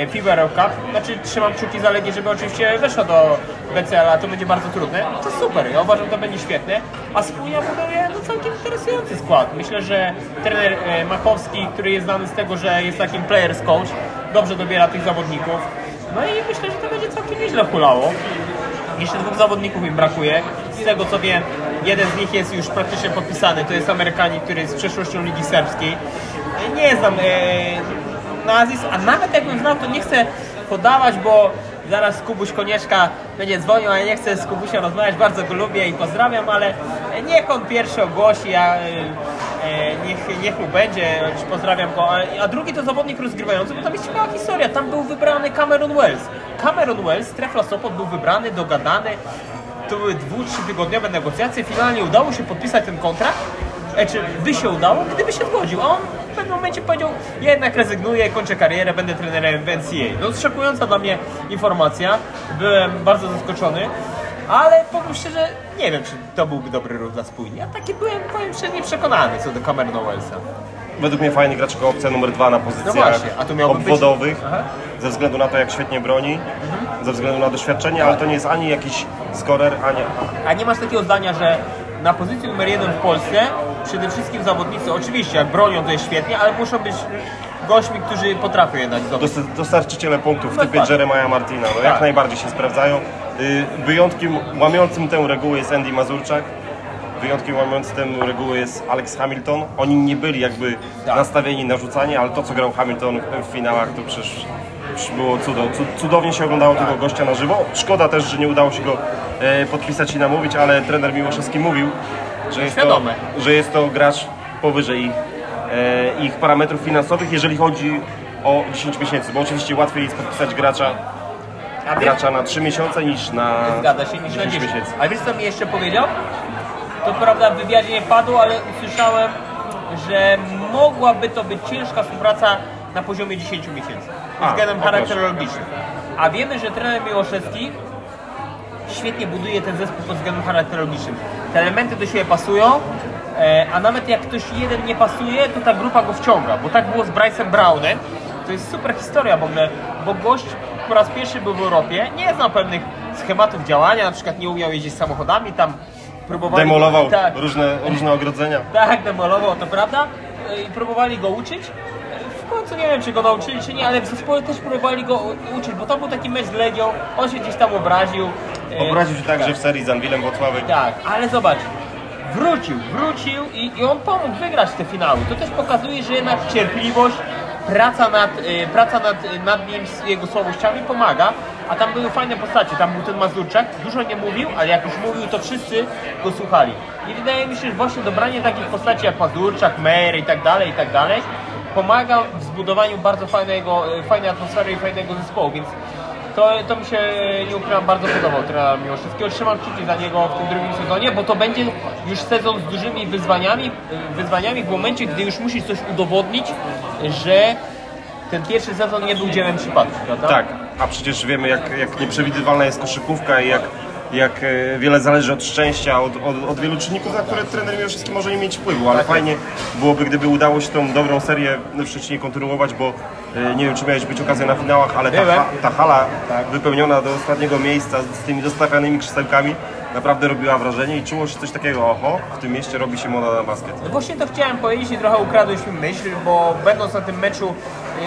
e, FIBA Euro Cup, znaczy trzymam kciuki za Legię, żeby oczywiście weszło do BCL-a, to będzie bardzo trudne, to super, ja uważam, to będzie świetne, a Spójnia buduje no, całkiem interesujący skład. Myślę, że trener e, Machowski, który jest znany z tego, że jest takim players coach, dobrze dobiera tych zawodników, no i myślę, że to będzie całkiem nieźle hulało. Jeszcze dwóch zawodników im brakuje. Z tego co wiem, jeden z nich jest już praktycznie podpisany. To jest Amerykanin, który jest przeszłością Ligi Serbskiej. Nie znam e, nazwisk, a nawet jakbym znał, to nie chcę podawać, bo zaraz Kubuś Konieczka będzie dzwonił, a ja nie chcę z Kubusiem rozmawiać. Bardzo go lubię i pozdrawiam, ale niech on pierwszy ogłosi, a e, e, niech, niech mu będzie, pozdrawiam go. A- A drugi to zawodnik rozgrywający, bo tam jest ciekawa historia. Tam był wybrany Cameron Wells. Cameron Wells, Trefla Sopot był wybrany, dogadany. To były dwu, trzy tygodniowe negocjacje. Finalnie udało się podpisać ten kontrakt. E, czy by się udało, gdyby się zgodził. A on w pewnym momencie powiedział, ja jednak rezygnuję, kończę karierę, będę trenerem w NCAA. No szokująca dla mnie informacja. Byłem bardzo zaskoczony. Ale powiem szczerze, nie wiem, czy to byłby dobry ruch dla spójni. Ja taki byłem, powiem szczerze, nieprzekonany co do Camerona Wellsa. Według mnie fajny gracz jako opcja numer dwa na pozycjach No właśnie, a to miałby być- obwodowych, Aha. ze względu na to, jak świetnie broni, ze względu na doświadczenie, ale to nie jest ani jakiś skorer, ani... A nie masz takiego zdania, że na pozycji numer jeden w Polsce przede wszystkim zawodnicy, oczywiście jak bronią to jest świetnie, ale muszą być gośćmi, którzy potrafią jednak zdobyć. Dos- dostarczyciele punktów w typie. Jeremiah Martina, no Tak. jak najbardziej się sprawdzają. Y, Wyjątkiem łamiącym tę regułę jest Andy Mazurczak, wyjątkiem łamiącym tę regułę jest Alex Hamilton. Oni nie byli jakby Tak. nastawieni na rzucanie, ale to co grał Hamilton w- finałach to przecież, było cudo. Cu- Cudownie się oglądało tego gościa na żywo. Szkoda też, że nie udało się go e, podpisać i namówić, ale trener Miłoszewski mówił, że jest, to, że jest to gracz powyżej ich, e, ich parametrów finansowych, jeżeli chodzi o 10 miesięcy, bo oczywiście łatwiej jest podpisać gracza gracza na 3 miesiące niż na zgadza się, niż na 10 10. miesięcy. A wiesz co mi jeszcze powiedział? To prawda w wywiadzie nie padło, ale usłyszałem, że mogłaby to być ciężka współpraca na poziomie 10 miesięcy. A, Pod względem charakterologicznym. A wiemy, że trener Miłoszewski świetnie buduje ten zespół pod względem charakterologicznym. Te elementy do siebie pasują, a nawet jak ktoś jeden nie pasuje, to ta grupa go wciąga, bo tak było z Bryce'em Brownem. To jest super historia w ogóle, bo gość po raz pierwszy był w Europie, nie znał pewnych schematów działania, na przykład nie umiał jeździć samochodami, tam próbowali... Demolował Tak, różne, różne ogrodzenia. tak, demolował, to prawda. E, I próbowali go uczyć. W końcu nie wiem, czy go nauczyli, czy nie, ale w zespole też próbowali go uczyć, bo to był taki mecz z Legią, on się gdzieś tam obraził. E, Obraził się także w serii z Anwilem Włocławek. Tak, ale zobacz, wrócił, wrócił i, i on pomógł wygrać te finały. To też pokazuje, że jednak cierpliwość, praca nad, y, praca nad, nad nim z jego słabościami pomaga, a tam były fajne postacie. Tam był ten Mazurczak, dużo nie mówił, ale jak już mówił, to wszyscy go słuchali. I wydaje mi się, że właśnie dobranie takich postaci jak Mazurczak, Mary i tak dalej, i tak dalej, pomaga w zbudowaniu bardzo fajnego, y, fajnej atmosfery i fajnego zespołu, więc to, to mi się, nie ukrywam, bardzo podobał trenera mimo wszystkiego. Trzymam kciuki za niego w tym drugim sezonie, bo to będzie już sezon z dużymi wyzwaniami, wyzwaniami w momencie, gdy już musisz coś udowodnić, że ten pierwszy sezon nie był dziełem przypadku, prawda? Tak, a przecież wiemy jak, jak nieprzewidywalna jest koszykówka i jak, jak e, wiele zależy od szczęścia, od, od, od wielu czynników, na które trener mimo wszystkim może nie mieć wpływu, ale Tak fajnie byłoby, gdyby udało się tą dobrą serię w Szczecinie kontynuować, bo e, nie wiem, czy miałeś być okazję na finałach, ale ta, ha, ta hala wypełniona do ostatniego miejsca z tymi dostawianymi krzesełkami naprawdę robiła wrażenie i czuło się coś takiego, oho, w tym mieście robi się moda na basket. No właśnie to chciałem powiedzieć i trochę ukradłeś mi myśl, bo będąc na tym meczu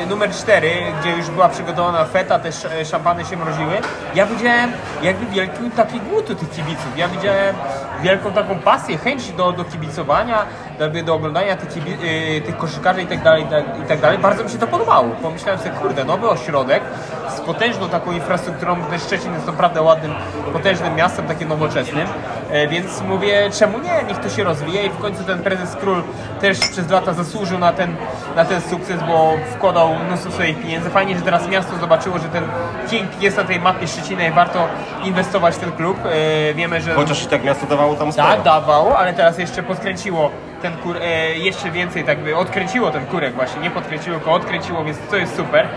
numer 4, gdzie już była przygotowana feta, te sz- e, szampany się mroziły, ja widziałem jakby wielki taki głód tych kibiców. Ja widziałem wielką taką pasję, chęć do, do kibicowania, jakby do oglądania tych, kibi- y, tych koszykarzy i tak, dalej, tak, i tak dalej. Bardzo mi się to podobało. Pomyślałem sobie, kurde, nowy ośrodek z potężną taką infrastrukturą, bo też Szczecin jest naprawdę ładnym, potężnym miastem, takim nowoczesnym, e, więc mówię, czemu nie, niech to się rozwija i w końcu ten prezes Król też przez lata zasłużył na ten, na ten sukces, bo wkładał mnóstwo swoich pieniędzy. Fajnie, że teraz miasto zobaczyło, że ten King jest na tej mapie Szczecina i warto inwestować w ten klub. E, Wiemy, że... Chociaż i tak miasto dawało tam sporo. Tak, dawało, ale teraz jeszcze podkręciło ten kur, e, jeszcze więcej tak by odkręciło ten kurek właśnie, nie podkręciło, tylko odkręciło, więc to jest super.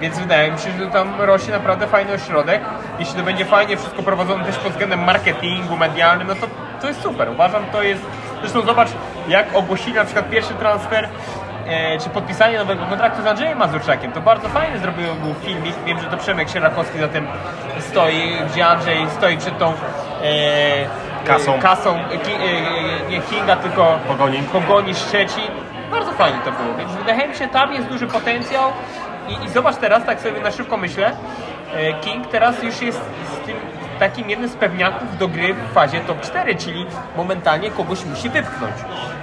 Więc wydaje mi się, że tam rośnie naprawdę fajny ośrodek. Jeśli to będzie fajnie wszystko prowadzone też pod względem marketingu, medialnym, no to, to jest super. Uważam, to jest... Zresztą zobacz, jak ogłosili na przykład pierwszy transfer e, czy podpisanie nowego kontraktu z Andrzejem Mazurczakiem. To bardzo fajnie zrobił był filmik. Wiem, że to Przemek Sierakowski za tym stoi, gdzie Andrzej stoi przed tą e, Kasą. kasą e, ki, e, nie Kinga, tylko Pogoni. Pogoni Szczecin. Bardzo fajnie to było, więc wydaje mi się, tam jest duży potencjał i, i zobacz teraz, tak sobie na szybko myślę, e, King teraz już jest z tym takim jednym z pewniaków do gry w fazie top 4, czyli momentalnie kogoś musi wypchnąć.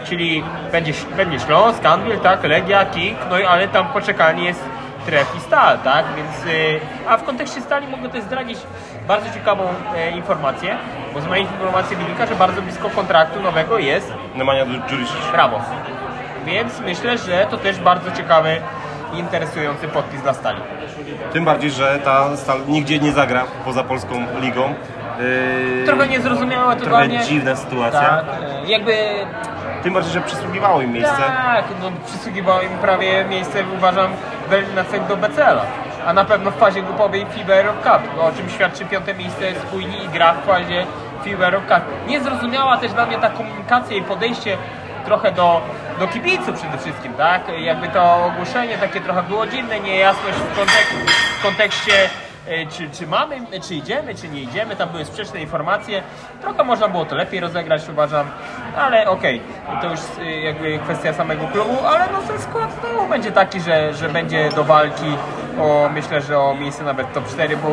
Czyli będzie, będzie Śląsk, Anvil, tak, Legia, King, no i ale tam poczekalnie jest Tref i Stal, tak, więc y, a w kontekście Stali mogę też zdradzić bardzo ciekawą e, informację, bo z moich informacji wynika, że bardzo blisko kontraktu nowego jest Nemanja Dżuricic. Brawo. Więc myślę, że to też bardzo ciekawy interesujący podpis dla Stali. Tym bardziej, że ta stal nigdzie nie zagra poza polską ligą. Yy, Trochę niezrozumiałe trochę totalnie. dziwna sytuacja. Tak, e, jakby Tym bardziej, że przysługiwało im miejsce. tak, no przysługiwało im prawie miejsce, uważam, w- do BCL-a. A na pewno w fazie grupowej FIBA Europe Cup, o czym świadczy piąte miejsce spójni i gra w fazie FIBA Europe Cup. Niezrozumiała też dla mnie ta komunikacja i podejście trochę do, do kibiców przede wszystkim, tak? Jakby to ogłoszenie takie trochę było dziwne, niejasność w, kontek- w kontekście e, czy, czy mamy, czy idziemy, czy nie idziemy, tam były sprzeczne informacje. Trochę można było to lepiej rozegrać, uważam, ale okej, to już e, jakby kwestia samego klubu, ale no ten skład no, będzie taki, że, że będzie do walki o, myślę, że o miejsce nawet top 4, bo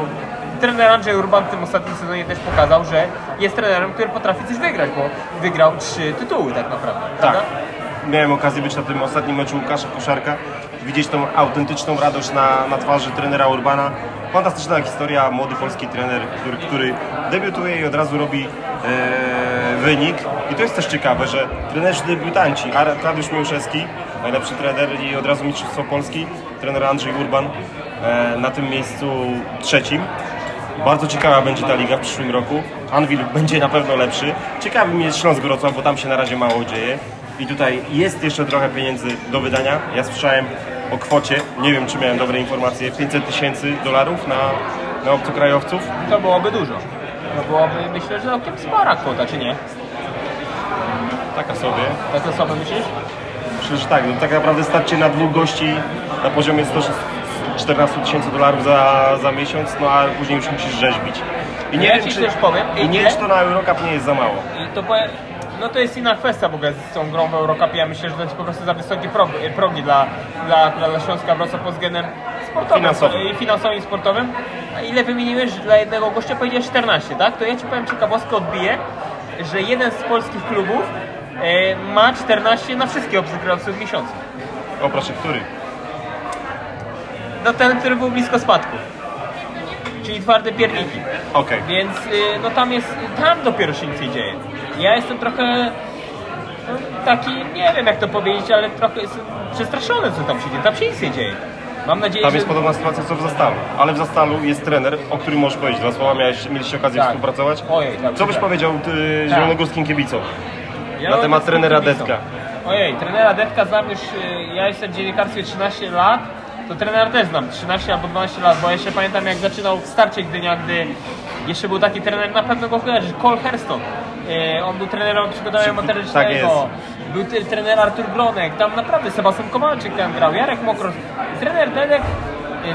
trener Andrzej Urban w tym ostatnim sezonie też pokazał, że jest trenerem, który potrafi coś wygrać, bo wygrał trzy tytuły tak naprawdę, Tak. prawda? Miałem okazję być na tym ostatnim meczu Łukasza Koszarka, widzieć tą autentyczną radość na, na twarzy trenera Urbana. Fantastyczna historia, młody polski trener, który, który debiutuje i od razu robi e, wynik. I to jest też ciekawe, że trenerzy debiutanci, Arkadiusz Miłuszewski, najlepszy trener i od razu Mistrzostwo Polski, trener Andrzej Urban e, na tym miejscu trzecim. Bardzo ciekawa będzie ta liga w przyszłym roku. Anvil będzie na pewno lepszy. Ciekawy mi jest Śląsk Wrocław, bo tam się na razie mało dzieje. I tutaj jest jeszcze trochę pieniędzy do wydania. Ja słyszałem o kwocie, nie wiem czy miałem dobre informacje, 500 tysięcy dolarów na, na obcokrajowców. To byłoby dużo. To byłoby, myślę, że całkiem spora kwota, czy nie? Taka sobie. Tak osoby myślisz? Myślę, że tak. No, tak naprawdę starcie na dwóch gości na poziomie 114 tysięcy dolarów za, za miesiąc, no a później już musisz rzeźbić. I nie Ja wiem, ci czy, też powiem. i nie ile? wiem, czy to na Eurocup nie jest za mało. To powiem, no to jest inna kwestia w ogóle z tą grą w Eurocupie. Ja myślę, że to jest po prostu za wysokie progi, progi dla, dla, dla Śląska Wrocław pod względem sportowym, Finansowym. i finansowym i sportowym. A ile wymieniłeś dla jednego gościa? Powiedziałeś 14, tak? To ja Ci powiem ciekawostkę odbiję. że jeden z polskich klubów e, ma 14 na wszystkich obcokrajowców w miesiącu. O proszę, który? No ten, który był blisko spadku. Czyli twarde pierniki. Okej. Więc y, no tam jest, tam dopiero się nic nie dzieje. Ja jestem trochę no, taki, nie wiem jak to powiedzieć, ale trochę jestem przestraszony co tam się dzieje. Tam się nic nie dzieje. Mam nadzieję, Tam że... jest podobna sytuacja co w Zastalu, ale w Zastalu jest trener, o którym możesz powiedzieć dwa słowa, miałeś, mieliście okazję Tak. współpracować. Ojej, tak, Co byś tak. powiedział ty, Tak. zielonogórskim kibicom? Ja na mam temat trenera. Detka. Ojej, trenera Detka znam już, y, ja jestem w dziennikarstwie 13 lat, to trenera też znam, 13 albo 12 lat, bo jeszcze pamiętam jak zaczynał w starcie Gdynia, gdy jeszcze był taki trener, na pewno go kojarzysz, Cole Herston. Y, On był trenerem przygotowania Tak motorycznego. jest. Był trener Artur Glonek, tam naprawdę Sebastian Kowalczyk tam grał, Jarek Mokros. Trener Dedek,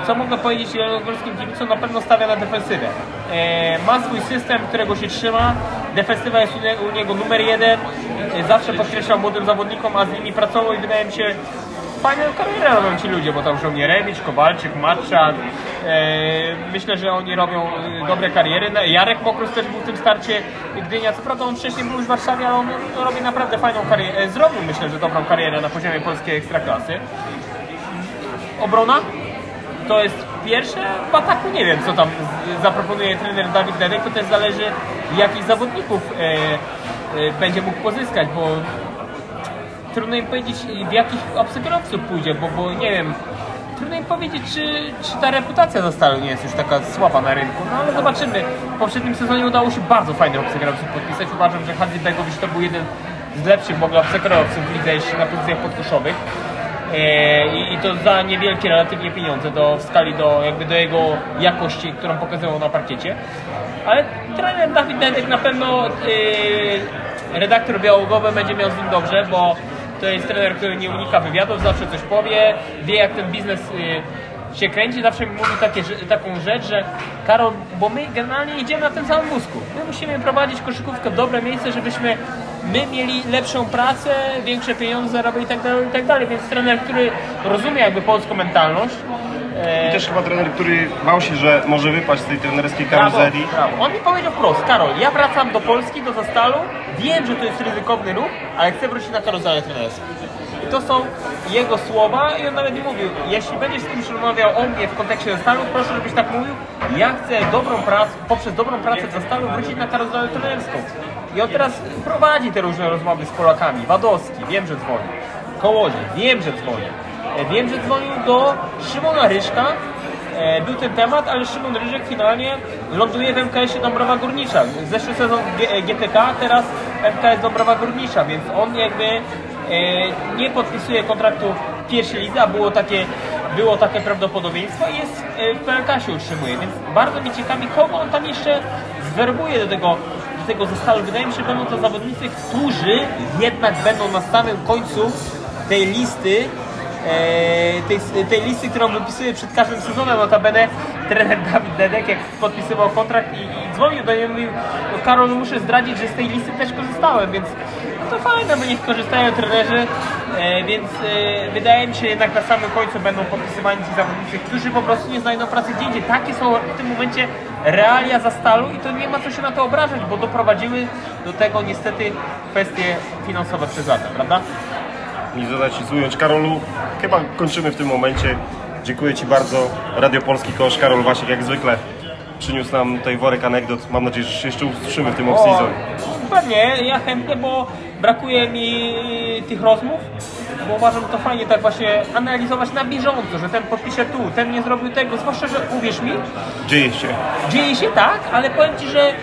y, co mogę powiedzieć zielonogórskim kibicom, na pewno stawia na defensywę. E, Ma swój system, którego się trzyma, defensywa jest u nie- u niego numer jeden, E, zawsze podkreślał młodym zawodnikom, a z nimi pracował i wydaje mi się, fajną karierę robią ci ludzie, bo tam Żołnierewicz, Kowalczyk, Matczak. E, myślę, że oni robią e, dobre kariery. No, Jarek Mokros też był w tym starcie Gdynia. Co prawda on wcześniej był już w Warszawie, ale on robi naprawdę fajną karierę. E, Zrobił myślę, że dobrą karierę na poziomie polskiej ekstraklasy. Obrona? To jest pierwsze, w ataku nie wiem co tam zaproponuje trener Dawid Dedek, to też zależy jakich zawodników będzie mógł pozyskać, bo trudno im powiedzieć w jakich obcokrajowców pójdzie, bo, bo nie wiem, trudno im powiedzieć czy, czy ta reputacja za Stalu nie jest już taka słaba na rynku, no ale zobaczymy. W poprzednim sezonie udało się bardzo fajnych obcokrajowców podpisać, uważam, że Hadzi Begowicz to był jeden z lepszych w ogóle obcokrajowców w lidze, jeśli na pozycjach podkuszowych. E, I, I to za niewielkie relatywnie pieniądze do, w skali do, jakby do jego jakości, którą pokazywał na parkiecie. Ale trener Dawid Dedek na pewno e, redaktor białogowy będzie miał z nim dobrze, bo to jest trener, który nie unika wywiadów, zawsze coś powie, wie jak ten biznes e, się kręci, zawsze mi mówi takie, taką rzecz, że Karol, bo my generalnie idziemy na tym samym wózku. My musimy prowadzić koszykówkę w dobre miejsce, żebyśmy my mieli lepszą pracę, większe pieniądze zarabiać i tak dalej, i tak dalej. Więc trener, który rozumie jakby polską mentalność, I też chyba trener, który bał się, że może wypaść z tej trenerskiej Brawo, karuzeli. brawo. On mi powiedział wprost, Karol, ja wracam do Polski, do Zastalu, wiem, że to jest ryzykowny ruch, ale chcę wrócić na karuzelę trenerską. I to są jego słowa i on nawet mi mówił, jeśli będziesz z kimś rozmawiał o mnie w kontekście Zastalu, proszę, żebyś tak mówił, ja chcę dobrą pracę, poprzez dobrą pracę w Zastalu wrócić na karuzelę trenerską. I on teraz prowadzi te różne rozmowy z Polakami. Wadowski, wiem, że dzwoni. Kołodziej, wiem, że dzwoni. E, Wiem, że dzwonił do Szymona Ryszka, E, był ten temat, ale Szymon Ryżek finalnie ląduje w MKS-ie Dąbrowa Górnicza. Zeszły sezon GTK, teraz MKS Dąbrowa Górnicza, więc on jakby e, nie podpisuje kontraktu pierwszej lidze, a było takie, było takie prawdopodobieństwo i jest e, w PLK się utrzymuje, więc bardzo mnie ciekawi, kogo on tam jeszcze zwerbuje do tego, do tego zestawu. Wydaje mi się, że będą to zawodnicy, którzy jednak będą na samym końcu tej listy e, tej, tej listy, którą wypisuje przed każdym sezonem, notabene trener Dawid Dedek, jak podpisywał kontrakt i, i dzwonił do mnie, mówił, no Karol, muszę zdradzić, że z tej listy też korzystałem, więc to fajne, bo niech korzystają trenerzy, e, więc e, wydaje mi się jednak na samym końcu będą podpisywani ci zawodnicy, którzy po prostu nie znajdą pracy gdzie indziej. Takie są w tym momencie realia za stalu i to nie ma co się na to obrażać, bo doprowadziły do tego niestety kwestie finansowe przez lata, prawda? Nic dodać, nic ująć. Karolu, chyba kończymy w tym momencie. Dziękuję Ci bardzo. Radio Polski Kosz, Karol Wasiek jak zwykle przyniósł nam tutaj worek anegdot. Mam nadzieję, że się jeszcze usłyszymy w tym off-season. Pewnie, ja chętnie, bo brakuje mi tych rozmów, bo uważam, że to fajnie tak właśnie analizować na bieżąco, że ten podpisze tu, ten nie zrobił tego, zwłaszcza, że uwierz mi, Dzieje się. dzieje się tak, ale powiem Ci, że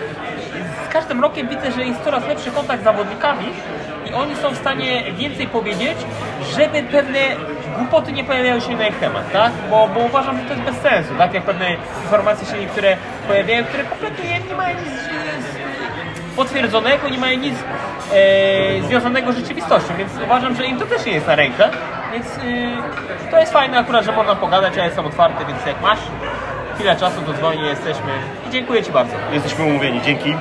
z każdym rokiem widzę, że jest coraz lepszy kontakt z zawodnikami i oni są w stanie więcej powiedzieć, żeby pewne głupoty nie pojawiały się na ich temat, tak? Bo, bo uważam, że to jest bez sensu, tak? Jak pewne informacje się niektóre pojawiają, które kompletnie nie mają nic potwierdzonego, nie mają nic e, związanego z rzeczywistością, więc uważam, że im to też nie jest na rękę, więc y, to jest fajne akurat, że można pogadać, ja jestem otwarty, więc jak masz chwilę czasu, to dzwoni, jesteśmy i dziękuję Ci bardzo. Jesteśmy umówieni. Dzięki.